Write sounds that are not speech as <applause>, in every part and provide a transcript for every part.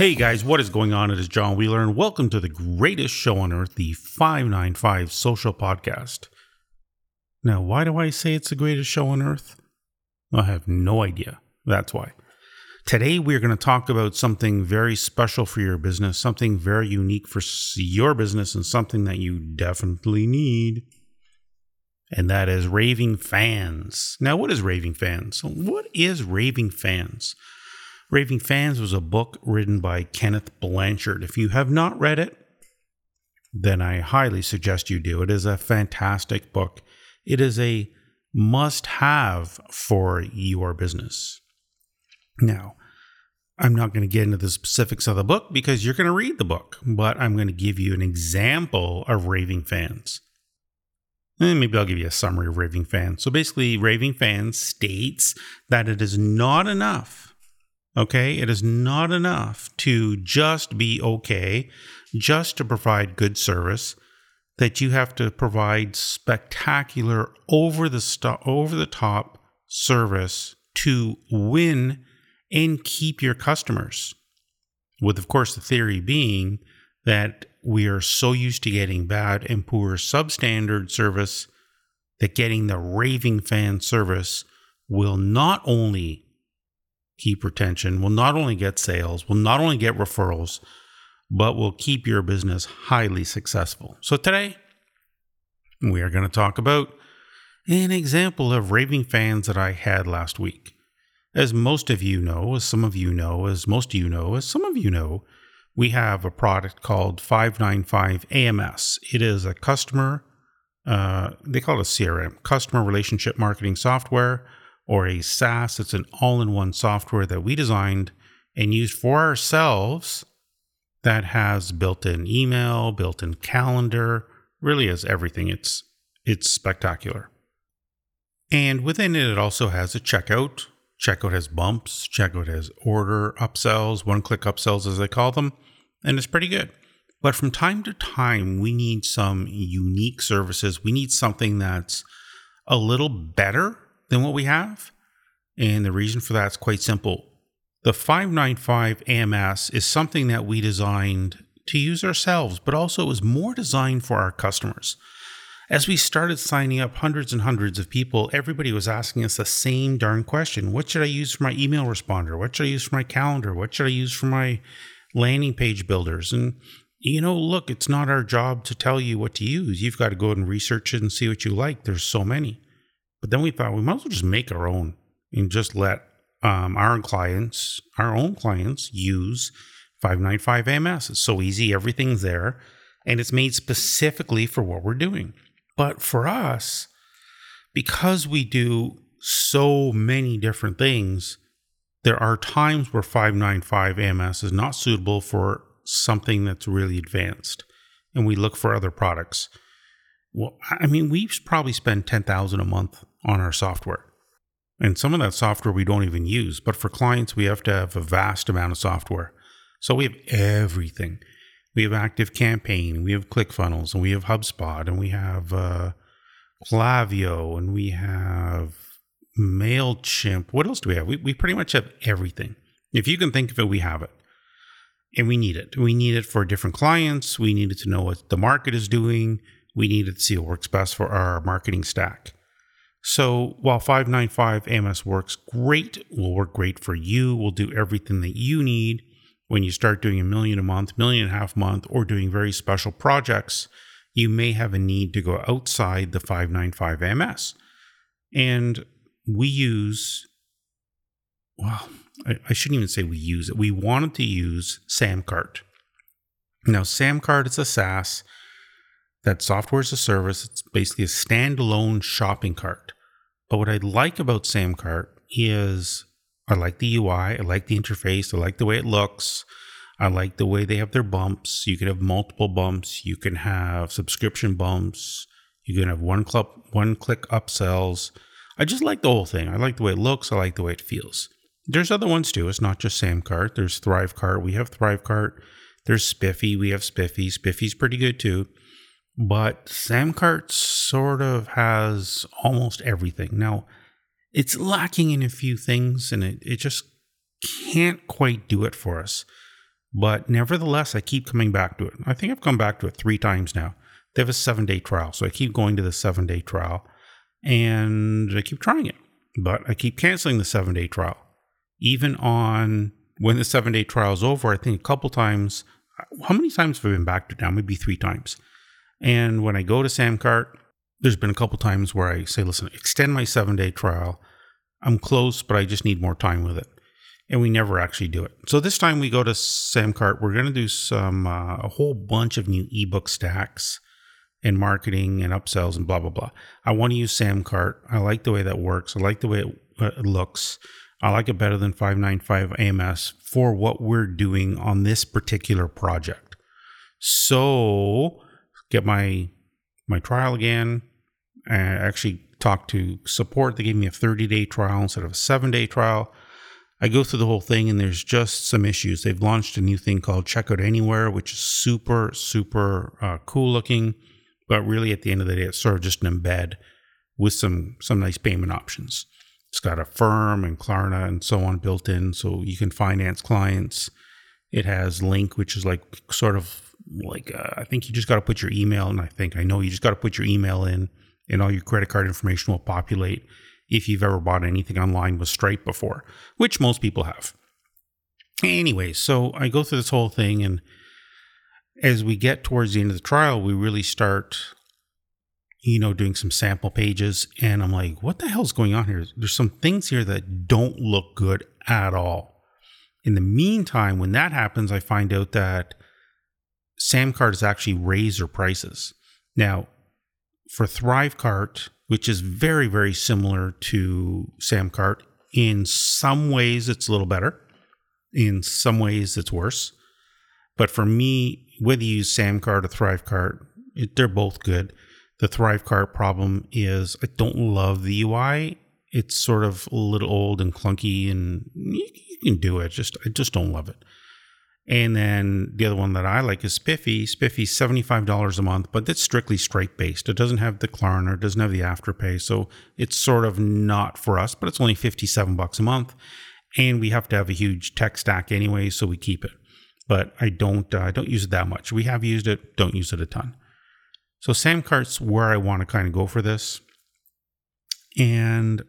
Hey guys, what is going on? It is John Wheeler, and welcome to the greatest show on earth, the 595 Social Podcast. Now, why do I say it's the greatest show on earth? I have no idea. That's why. Today, we're going to talk about something very special for your business, something very unique for your business, and something that you definitely need. And that is raving fans. Now, what is raving fans? What is raving fans? Raving Fans was a book written by Kenneth Blanchard. If you have not read it, then I highly suggest you do. It is a fantastic book. It is a must have for your business. Now, I'm not going to get into the specifics of the book because you're going to read the book, but I'm going to give you an example of raving fans. And maybe I'll give you a summary of raving fans. So basically, raving fans states that it is not enough Okay. It is not enough to just be okay, just to provide good service, that you have to provide spectacular, over the, st- over the top service to win and keep your customers. With, of course, the theory being that we are so used to getting bad and poor substandard service that getting the raving fan service will not only keep retention, will not only get sales, will not only get referrals, but will keep your business highly successful. So today, we are going to talk about an example of raving fans that I had last week. As most of you know, as some of you know, as most of you know, as some of you know, we have a product called 595 AMS. It is a customer, uh, they call it a CRM, customer relationship marketing software or a SaaS. It's an all in one software that we designed and used for ourselves that has built in email, built in calendar, really has everything. It's, it's spectacular. And within it, it also has a checkout. Checkout has bumps, checkout has order upsells, one click upsells as they call them, and it's pretty good. But from time to time, we need some unique services. We need something that's a little better than what we have. And the reason for that is quite simple. The 595 AMS is something that we designed to use ourselves, but also it was more designed for our customers. As we started signing up hundreds and hundreds of people, everybody was asking us the same darn question What should I use for my email responder? What should I use for my calendar? What should I use for my landing page builders? And, you know, look, it's not our job to tell you what to use. You've got to go and research it and see what you like. There's so many. But then we thought we might as well just make our own and just let um, our clients, our own clients, use 595 AMS. It's so easy, everything's there, and it's made specifically for what we're doing. But for us, because we do so many different things, there are times where 595 AMS is not suitable for something that's really advanced, and we look for other products. Well, I mean, we probably spend 10,000 a month on our software. And some of that software we don't even use, but for clients, we have to have a vast amount of software. So we have everything. We have Active Campaign, we have ClickFunnels, and we have HubSpot, and we have uh, Klaviyo, and we have MailChimp. What else do we have? We, we pretty much have everything. If you can think of it, we have it. And we need it. We need it for different clients. We needed to know what the market is doing. We needed to see what works best for our marketing stack. So while 595 AMS works great, will work great for you, will do everything that you need when you start doing a million a month, million and a half month, or doing very special projects, you may have a need to go outside the 595 AMS. And we use, well, I, I shouldn't even say we use it. We wanted to use Samcart. Now, Samcart is a SaaS that software as a service. It's basically a standalone shopping cart. But what I like about Samcart is I like the UI, I like the interface, I like the way it looks. I like the way they have their bumps. You can have multiple bumps. You can have subscription bumps. You can have one click, one click upsells. I just like the whole thing. I like the way it looks. I like the way it feels. There's other ones too. It's not just Samcart. There's Thrivecart. We have Thrivecart. There's Spiffy. We have Spiffy. Spiffy's pretty good too. But Samcart sort of has almost everything. Now, it's lacking in a few things and it, it just can't quite do it for us. But nevertheless, I keep coming back to it. I think I've come back to it three times now. They have a seven day trial. So I keep going to the seven day trial and I keep trying it. But I keep canceling the seven day trial. Even on when the seven day trial is over, I think a couple times. How many times have I been back to it now? Maybe three times. And when I go to Samcart, there's been a couple times where I say, listen, extend my seven day trial. I'm close, but I just need more time with it. And we never actually do it. So this time we go to Samcart. We're going to do some, uh, a whole bunch of new ebook stacks and marketing and upsells and blah, blah, blah. I want to use Samcart. I like the way that works. I like the way it, uh, it looks. I like it better than 595 AMS for what we're doing on this particular project. So get my my trial again. I actually talked to support. They gave me a 30 day trial instead of a seven day trial. I go through the whole thing and there's just some issues. They've launched a new thing called Checkout Anywhere, which is super, super uh, cool looking. But really, at the end of the day, it's sort of just an embed with some some nice payment options. It's got Affirm and Klarna and so on built in, so you can finance clients. It has Link, which is like sort of like uh, I think you just got to put your email, and I think I know you just got to put your email in, and all your credit card information will populate if you've ever bought anything online with Stripe before, which most people have. Anyway, so I go through this whole thing, and as we get towards the end of the trial, we really start, you know, doing some sample pages, and I'm like, what the hell's going on here? There's some things here that don't look good at all. In the meantime, when that happens, I find out that Samcart has actually raised their prices. Now, for Thrivecart, which is very, very similar to Samcart, in some ways it's a little better. In some ways it's worse. But for me, whether you use Samcart or Thrivecart, it, they're both good. The Thrivecart problem is I don't love the UI. It's sort of a little old and clunky, and you, you can do it. Just I just don't love it. And then the other one that I like is Spiffy. Spiffy's $75 a month, but that's strictly Stripe based. It doesn't have the Klarna, it doesn't have the Afterpay. So it's sort of not for us, but it's only 57 bucks a month. And we have to have a huge tech stack anyway, so we keep it. But I don't, uh, I don't use it that much. We have used it, don't use it a ton. So Samcart's where I want to kind of go for this. And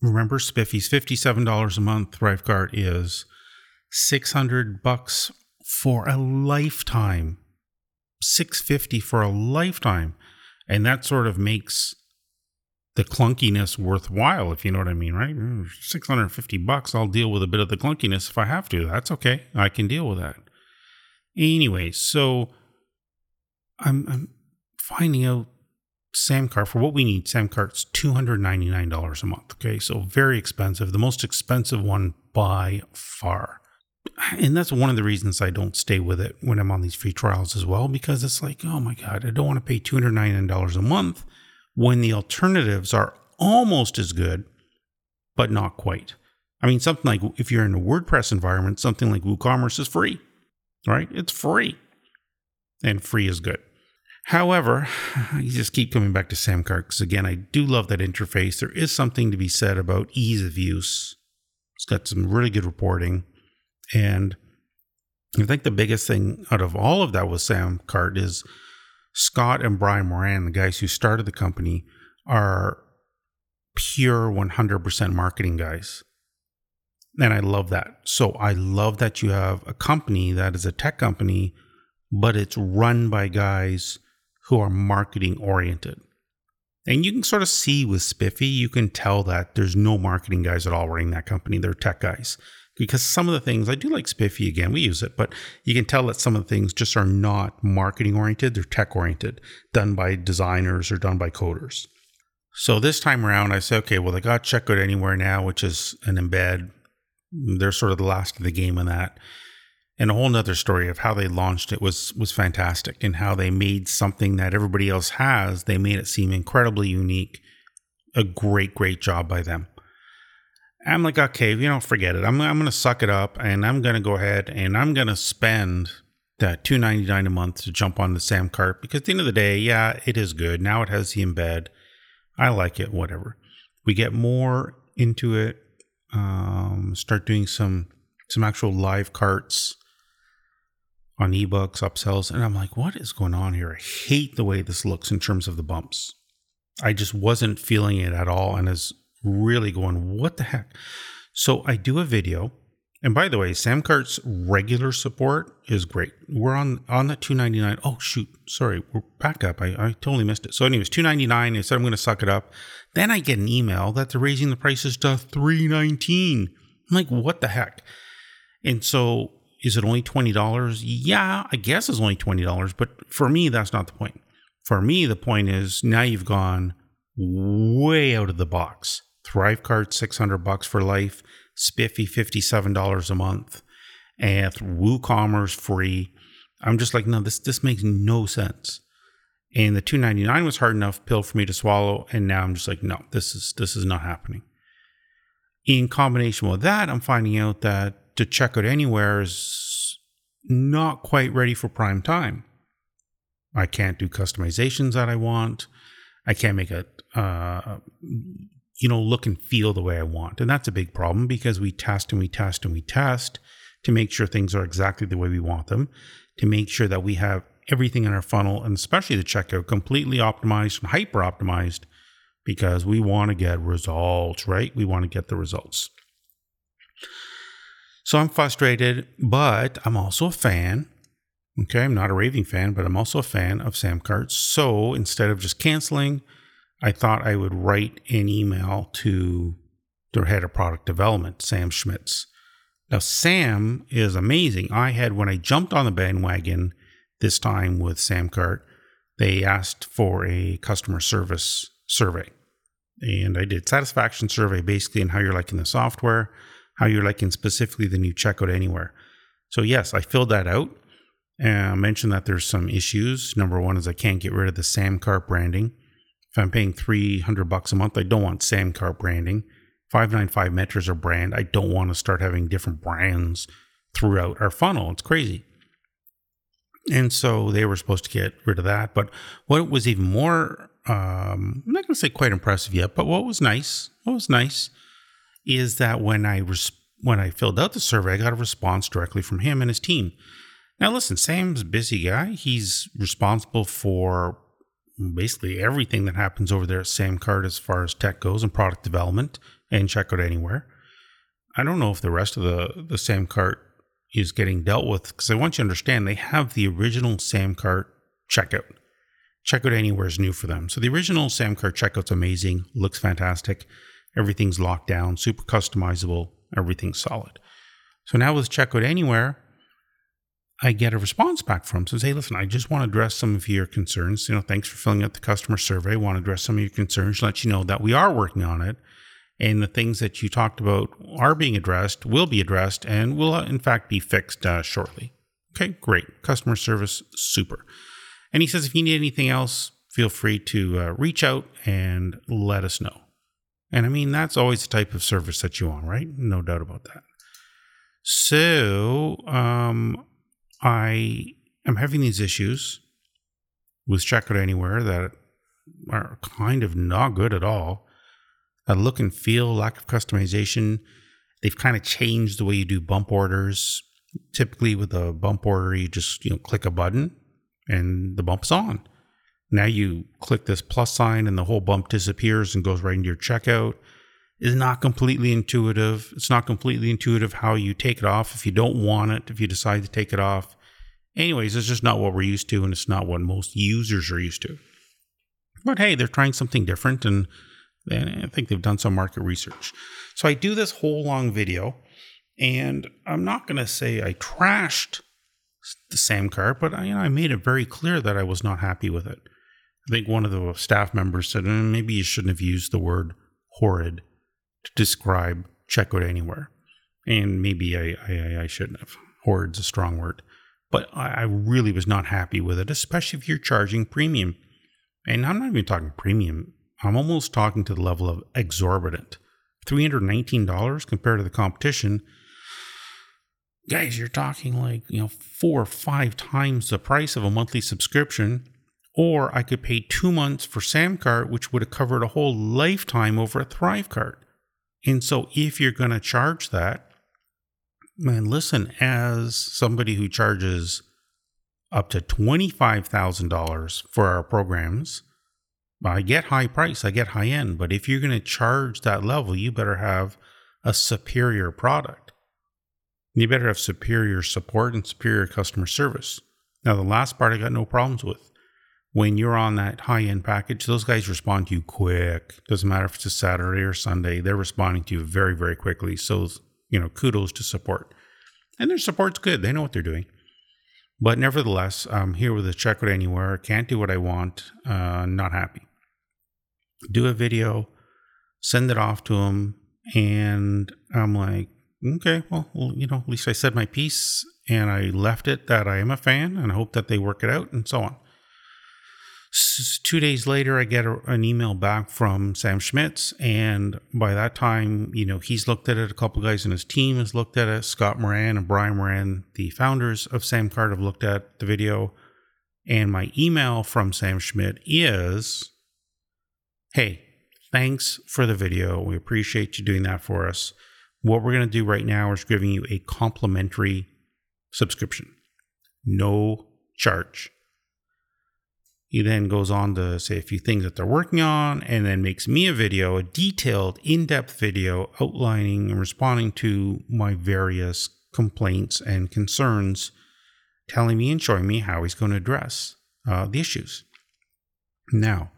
remember, Spiffy's $57 a month. Thrivecart is 600 bucks for a lifetime. 650 for a lifetime. And that sort of makes the clunkiness worthwhile if you know what i mean right? Mm, 650 bucks i'll deal with a bit of the clunkiness if i have to. That's okay. I can deal with that. Anyway so i'm, I'm finding out samcart for what we need samcart's $299 a month okay? So very expensive the most expensive one by far and that's one of the reasons I don't stay with it when I'm on these free trials as well, because it's like, oh my God, I don't want to pay $299 a month when the alternatives are almost as good, but not quite. I mean, something like if you're in a WordPress environment, something like WooCommerce is free, right? It's free, and free is good. However, <sighs> you just keep coming back to Samcart because, again, I do love that interface. There is something to be said about ease of use. It's got some really good reporting. And I think the biggest thing out of all of that with Samcart is Scott and Brian Moran, the guys who started the company, are pure 100% marketing guys. And I love that. So I love that you have a company that is a tech company, but it's run by guys who are marketing oriented. And you can sort of see with Spiffy, you can tell that there's no marketing guys at all running that company. They're tech guys because some of the things I do like Spiffy again, we use it, but you can tell that some of the things just are not marketing oriented, they're tech oriented, done by designers or done by coders. So this time around, I said, okay, well, they got Checkout Anywhere now, which is an embed. They're sort of the last of the game on that. And a whole nother story of how they launched it was was fantastic and how they made something that everybody else has, they made it seem incredibly unique. A great, great job by them. I'm like, okay, you know, forget it. I'm, I'm going to suck it up and I'm going to go ahead and I'm going to spend that two ninety nine a month to jump on the Samcart because at the end of the day, yeah, it is good. Now it has the embed. I like it, whatever. We get more into it, um, start doing some some actual live carts on ebooks, upsells, and I'm like, what is going on here? I hate the way this looks in terms of the bumps. I just wasn't feeling it at all and is really going, what the heck? So I do a video. And by the way, Samcart's regular support is great. We're on on the 299. Oh shoot, sorry, we're back up. I, I totally missed it. So anyways, 299. I said I'm gonna suck it up. Then I get an email that they're raising the prices to 319. I'm like, what the heck? And so is it only $20? Yeah, I guess it's only $20, but for me, that's not the point. For me, the point is now you've gone way out of the box. Thrivecart, 600 bucks for life, Spiffy, $57 a month, and WooCommerce free. I'm just like, no, this this makes no sense. And the 299 was hard enough pill for me to swallow, and now I'm just like, no, this is this is not happening. In combination with that, I'm finding out that to check out anywhere is not quite ready for prime time. I can't do customizations that I want. I can't make it, uh, you know, look and feel the way I want. And that's a big problem because we test and we test and we test to make sure things are exactly the way we want them, to make sure that we have everything in our funnel and especially the checkout completely optimized and hyper optimized because we want to get results, right? We want to get the results. So I'm frustrated, but I'm also a fan. Okay, I'm not a raving fan, but I'm also a fan of Samcart. So instead of just canceling, I thought I would write an email to their head of product development, Sam Schmitz. Now, Sam is amazing. I had, when I jumped on the bandwagon this time with Samcart, they asked for a customer service survey. And I did satisfaction survey basically on how you're liking the software, how you're liking specifically the new checkout anywhere. So yes, I filled that out. And I mentioned that there's some issues. Number one is I can't get rid of the Samcart branding. If I'm paying 300 bucks a month, I don't want Samcart branding. 595 Mentor's are brand. I don't want to start having different brands throughout our funnel. It's crazy. And so they were supposed to get rid of that. But what was even more um, I'm not going to say quite impressive yet, but what was nice, what was nice, is that when I res- when I filled out the survey, I got a response directly from him and his team. Now, listen, Sam's a busy guy. He's responsible for basically everything that happens over there at Samcart as far as tech goes and product development and checkout anywhere. I don't know if the rest of the the Samcart is getting dealt with because I want you to understand they have the original Samcart checkout. Checkout Anywhere is new for them. So the original Samcart checkout's amazing, looks fantastic. Everything's locked down, super customizable, everything's solid. So now with Checkout Anywhere, I get a response back from them. Says, hey, listen, I just want to address some of your concerns. You know, thanks for filling out the customer survey. I want to address some of your concerns, let you know that we are working on it. And the things that you talked about are being addressed, will be addressed, and will uh, in fact be fixed uh, shortly. Okay, great. Customer service, super. And he says, if you need anything else, feel free to uh, reach out and let us know. And I mean, that's always the type of service that you want, right? No doubt about that. So, um, I am having these issues with Checkout Anywhere that are kind of not good at all. That look and feel, lack of customization. They've kind of changed the way you do bump orders. Typically, with a bump order, you just you know click a button and the bump's on. Now you click this plus sign and the whole bump disappears and goes right into your checkout. Is not completely intuitive. It's not completely intuitive how you take it off if you don't want it, if you decide to take it off. Anyways, it's just not what we're used to, and it's not what most users are used to. But hey, they're trying something different, and I think they've done some market research. So I do this whole long video, and I'm not going to say I trashed the Samcart, but I, you know, I made it very clear that I was not happy with it. I think one of the staff members said, mm, maybe you shouldn't have used the word horrid to describe checkout anywhere. And maybe I, I, I shouldn't have. Horrid's a strong word. But I really was not happy with it, especially if you're charging premium. And I'm not even talking premium. I'm almost talking to the level of exorbitant. $319 compared to the competition guys, you're talking like, you know, four or five times the price of a monthly subscription. Or I could pay two months for Samcart, which would have covered a whole lifetime over at Thrivecart. And so if you're going to charge that, man, listen, as somebody who charges up to $25,000 for our programs. I get high price, I get high end, but if you're going to charge that level, you better have a superior product. You better have superior support and superior customer service. Now, the last part I got no problems with. When you're on that high end package, those guys respond to you quick. Doesn't matter if it's a Saturday or Sunday, they're responding to you very, very quickly. So, you know, kudos to support. And their support's good, they know what they're doing. But nevertheless, I'm here with a check checkout anywhere. Can't do what I want. Uh, not happy. Do a video, send it off to them, and I'm like, okay, well, well, you know, at least I said my piece and I left it that I am a fan and I hope that they work it out and so on. Two days later, I get a, an email back from Sam Schmitz, and by that time, you know, he's looked at it. A couple guys in his team has looked at it. Scott Moran and Brian Moran, the founders of Samcart, have looked at the video. And my email from Sam Schmidt is, "Hey, thanks for the video. We appreciate you doing that for us. What we're going to do right now is giving you a complimentary subscription, no charge." He then goes on to say a few things that they're working on and then makes me a video, a detailed, in depth video outlining and responding to my various complaints and concerns, telling me and showing me how he's going to address uh, the issues. Now,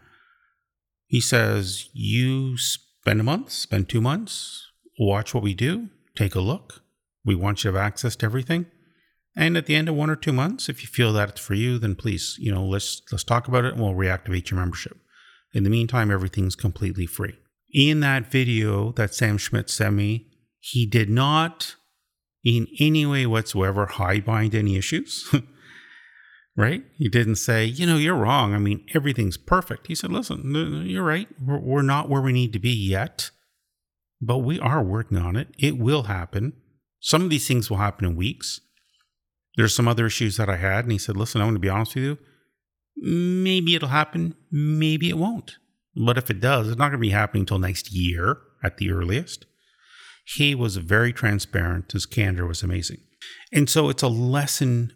he says, You spend a month, spend two months, watch what we do, take a look. We want you to have access to everything. And at the end of one or two months, if you feel that it's for you, then please, you know, let's let's talk about it and we'll reactivate your membership. In the meantime, everything's completely free. In that video that Sam Schmidt sent me, he did not in any way whatsoever hide behind any issues. <laughs> right? He didn't say, you know, you're wrong. I mean, everything's perfect. He said, listen, you're right. We're not where we need to be yet, but we are working on it. It will happen. Some of these things will happen in weeks. There's some other issues that I had. And he said, Listen, I'm going to be honest with you. Maybe it'll happen. Maybe it won't. But if it does, it's not going to be happening until next year at the earliest. He was very transparent. His candor was amazing. And so it's a lesson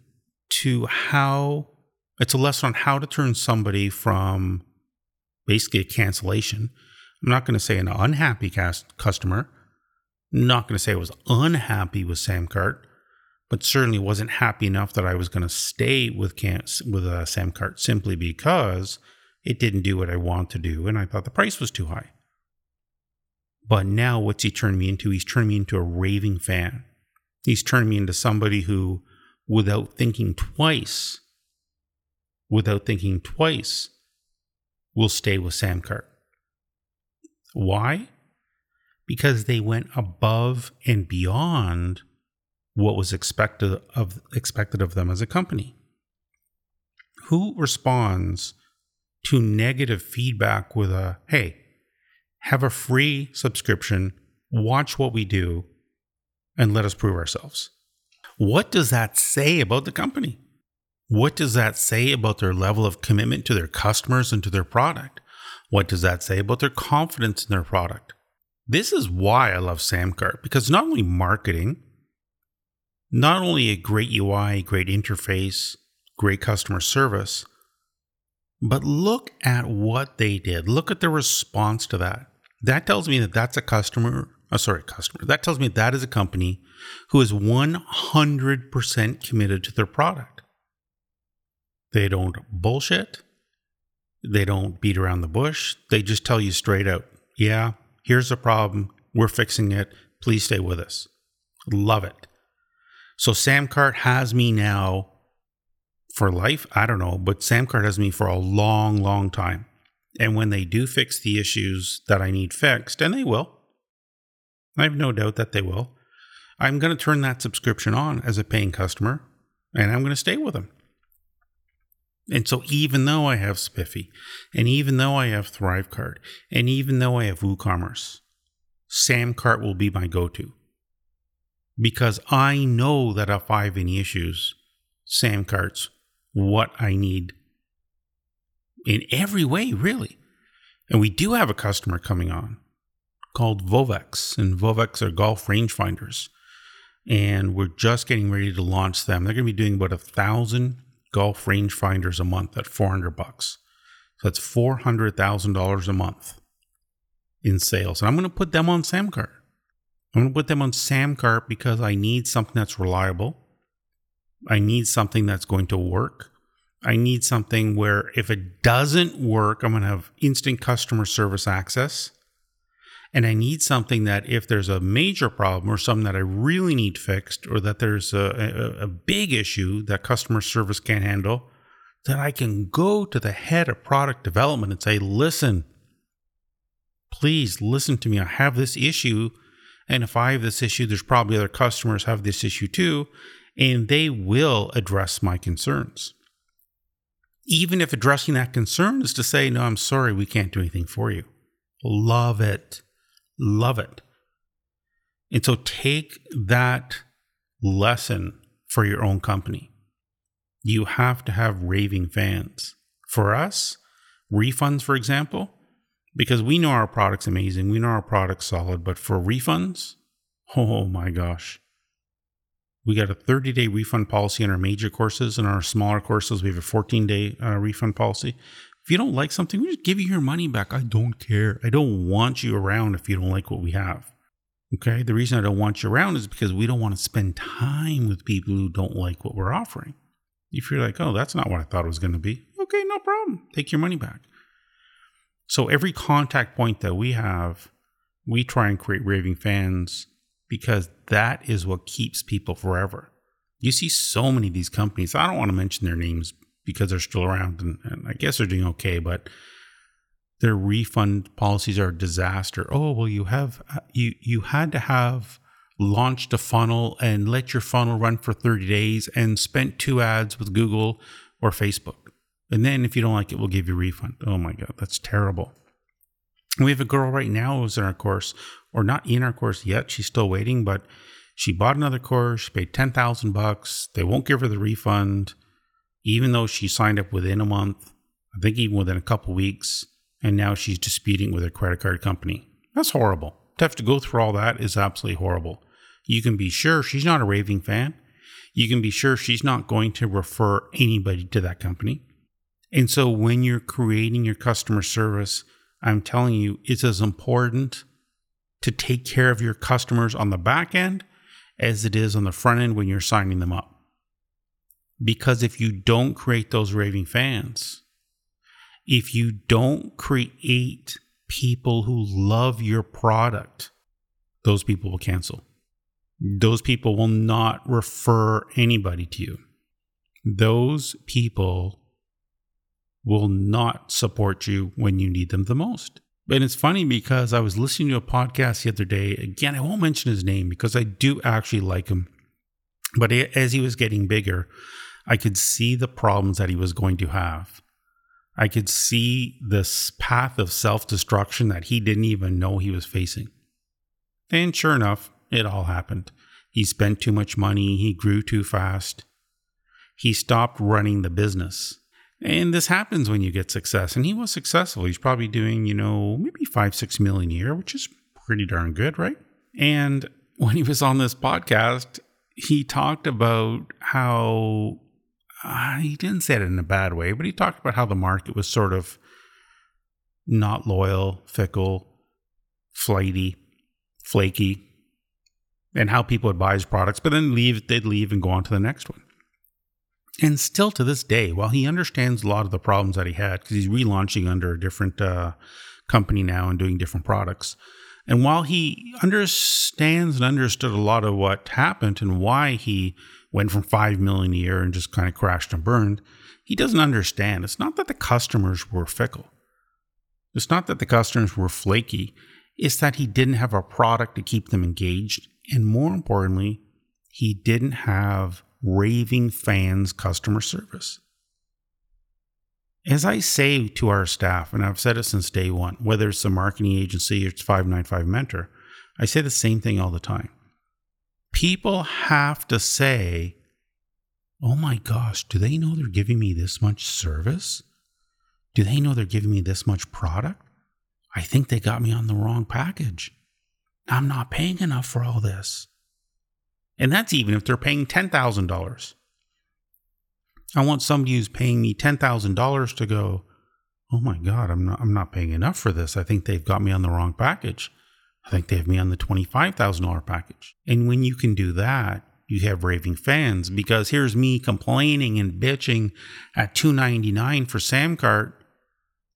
to how, it's a lesson on how to turn somebody from basically a cancellation. I'm not going to say an unhappy cast customer. I'm not going to say I was unhappy with Samcart but certainly wasn't happy enough that I was going to stay with Cam- with uh, Samcart simply because it didn't do what I want to do, and I thought the price was too high. But now, what's he turned me into? He's turned me into a raving fan. He's turned me into somebody who, without thinking twice, without thinking twice, will stay with Samcart. Why? Because they went above and beyond what was expected of expected of them as a company. Who responds to negative feedback with a hey, have a free subscription, watch what we do, and let us prove ourselves? What does that say about the company? What does that say about their level of commitment to their customers and to their product? What does that say about their confidence in their product? This is why I love Samcart because not only marketing, not only a great UI, great interface, great customer service, but look at what they did. Look at the response to that. That tells me that that's a customer, oh, sorry, customer. That tells me that is a company who is 100% committed to their product. They don't bullshit. They don't beat around the bush. They just tell you straight out, yeah, here's the problem. We're fixing it. Please stay with us. Love it. So Samcart has me now for life. I don't know, but Samcart has me for a long, long time. And when they do fix the issues that I need fixed, and they will, I have no doubt that they will, I'm going to turn that subscription on as a paying customer and I'm going to stay with them. And so, even though I have Spiffy, and even though I have ThriveCart, and even though I have WooCommerce, Samcart will be my go to because I know that if I have any issues, Samcart's what I need in every way, really. And we do have a customer coming on called Vovex, and Vovex are golf rangefinders. And we're just getting ready to launch them. They're going to be doing about a thousand golf rangefinders a month at 400 bucks. So that's $400,000 a month in sales. And I'm going to put them on Sam Samcart. I'm going to put them on Samcart because I need something that's reliable. I need something that's going to work. I need something where if it doesn't work, I'm going to have instant customer service access. And I need something that if there's a major problem or something that I really need fixed or that there's a, a, a big issue that customer service can't handle, that I can go to the head of product development and say, listen, please listen to me. I have this issue. And if I have this issue, there's probably other customers have this issue too. And they will address my concerns even if addressing that concern is to say, no, I'm sorry, we can't do anything for you. Love it. Love it. And so take that lesson for your own company. You have to have raving fans. For us, refunds, for example, because we know our product's amazing, we know our product's solid, but for refunds, oh my gosh, we got a 30 day refund policy in our major courses. and our smaller courses, we have a 14 day uh, refund policy. If you don't like something, we just give you your money back. I don't care. I don't want you around if you don't like what we have. Okay. The reason I don't want you around is because we don't want to spend time with people who don't like what we're offering. If you're like, oh, that's not what I thought it was going to be, okay, no problem. Take your money back. So every contact point that we have, we try and create raving fans because that is what keeps people forever. You see so many of these companies, I don't want to mention their names because they're still around and, and I guess they're doing okay, but their refund policies are a disaster. Oh, well you have uh, you you had to have launched a funnel and let your funnel run for 30 days and spent two ads with Google or Facebook. And then if you don't like it, we'll give you a refund. Oh my God, that's terrible. We have a girl right now who's in our course, or not in our course yet. She's still waiting, but she bought another course. She paid ten thousand bucks. They won't give her the refund, even though she signed up within a month. I think even within a couple weeks, and now she's disputing with her credit card company. That's horrible. To have to go through all that is absolutely horrible. You can be sure she's not a raving fan. You can be sure she's not going to refer anybody to that company. And so when you're creating your customer service I'm telling you, it's as important to take care of your customers on the back end as it is on the front end when you're signing them up. Because if you don't create those raving fans, if you don't create people who love your product, those people will cancel. Those people will not refer anybody to you. Those people will not support you when you need them the most. And it's funny because I was listening to a podcast the other day. Again, I won't mention his name because I do actually like him. But as he was getting bigger, I could see the problems that he was going to have. I could see this path of self destruction that he didn't even know he was facing. And sure enough, it all happened. He spent too much money, he grew too fast, he stopped running the business. And this happens when you get success. And he was successful. He's probably doing, you know, maybe five, six million a year, which is pretty darn good, right? And when he was on this podcast, he talked about how uh, he didn't say it in a bad way, but he talked about how the market was sort of not loyal, fickle, flighty, flaky, and how people would buy his products, but then leave, they'd leave and go on to the next one. And still to this day, while he understands a lot of the problems that he had, because he's relaunching under a different uh, company now and doing different products, and while he understands and understood a lot of what happened and why he went from five million a year and just kind of crashed and burned, he doesn't understand. It's not that the customers were fickle. It's not that the customers were flaky. It's that he didn't have a product to keep them engaged. And more importantly, he didn't have raving fans customer service. As I say to our staff, and I've said it since day one, whether it's a marketing agency or it's 595 Mentor, I say the same thing all the time. People have to say, oh my gosh, do they know they're giving me this much service? Do they know they're giving me this much product? I think they got me on the wrong package. I'm not paying enough for all this. And that's even if they're paying $10,000. I want somebody who's paying me $10,000 to go, oh my God, I'm not, I'm not paying enough for this. I think they've got me on the wrong package. I think they have me on the $25,000 package. And when you can do that, you have raving fans because here's me complaining and bitching at 299 for Samcart.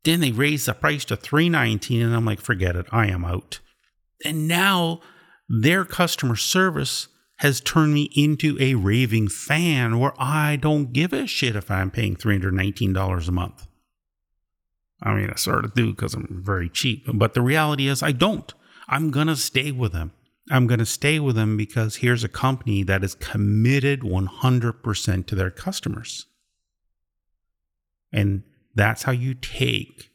Then they raise the price to 319 and I'm like, forget it, I am out. And now their customer service has turned me into a raving fan where I don't give a shit if I'm paying $319 a month. I mean, I sort of do because I'm very cheap, but the reality is I don't. I'm going to stay with them. I'm going to stay with them because here's a company that is committed 100% to their customers. And that's how you take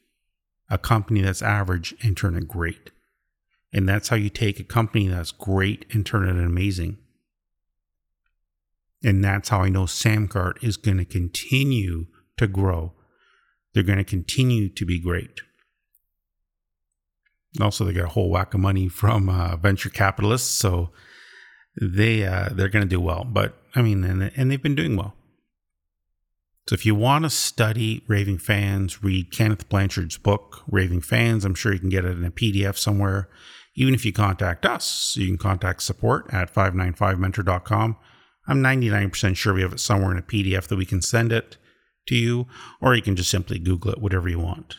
a company that's average and turn it great. And that's how you take a company that's great and turn it amazing. And that's how I know Samcart is going to continue to grow. They're going to continue to be great. Also, they get a whole whack of money from uh, venture capitalists, so they uh, they're going to do well. But I mean, and, and they've been doing well. So if you want to study raving fans, read Kenneth Blanchard's book, Raving Fans. I'm sure you can get it in a PDF somewhere. Even if you contact us, you can contact support at 595mentor.com. I'm 99% sure we have it somewhere in a PDF that we can send it to you, or you can just simply Google it, whatever you want.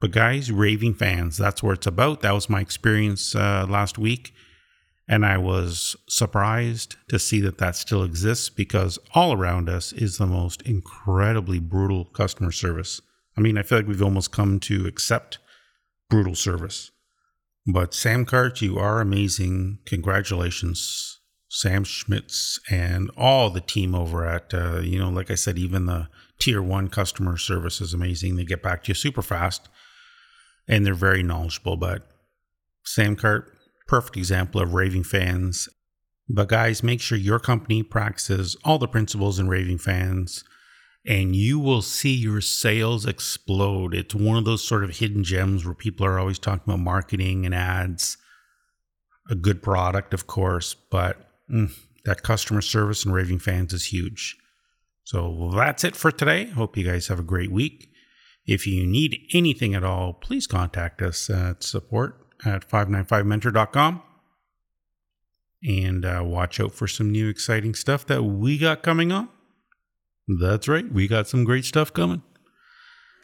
But guys, raving fans, that's where it's about. That was my experience uh, last week. And I was surprised to see that that still exists because all around us is the most incredibly brutal customer service. I mean, I feel like we've almost come to accept brutal service. But Sam Samcart, you are amazing. Congratulations. Sam Schmitz and all the team over at, uh, you know, like I said, even the tier one customer service is amazing. They get back to you super fast and they're very knowledgeable. But Samcart, perfect example of raving fans. But guys, make sure your company practices all the principles in raving fans and you will see your sales explode. It's one of those sort of hidden gems where people are always talking about marketing and ads. A good product, of course, but mm, that customer service and raving fans is huge. So that's it for today. Hope you guys have a great week. If you need anything at all, please contact us at support at 595mentor.com. And uh, watch out for some new exciting stuff that we got coming on. That's right, we got some great stuff coming.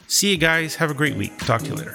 See you guys. Have a great week. Talk to you later.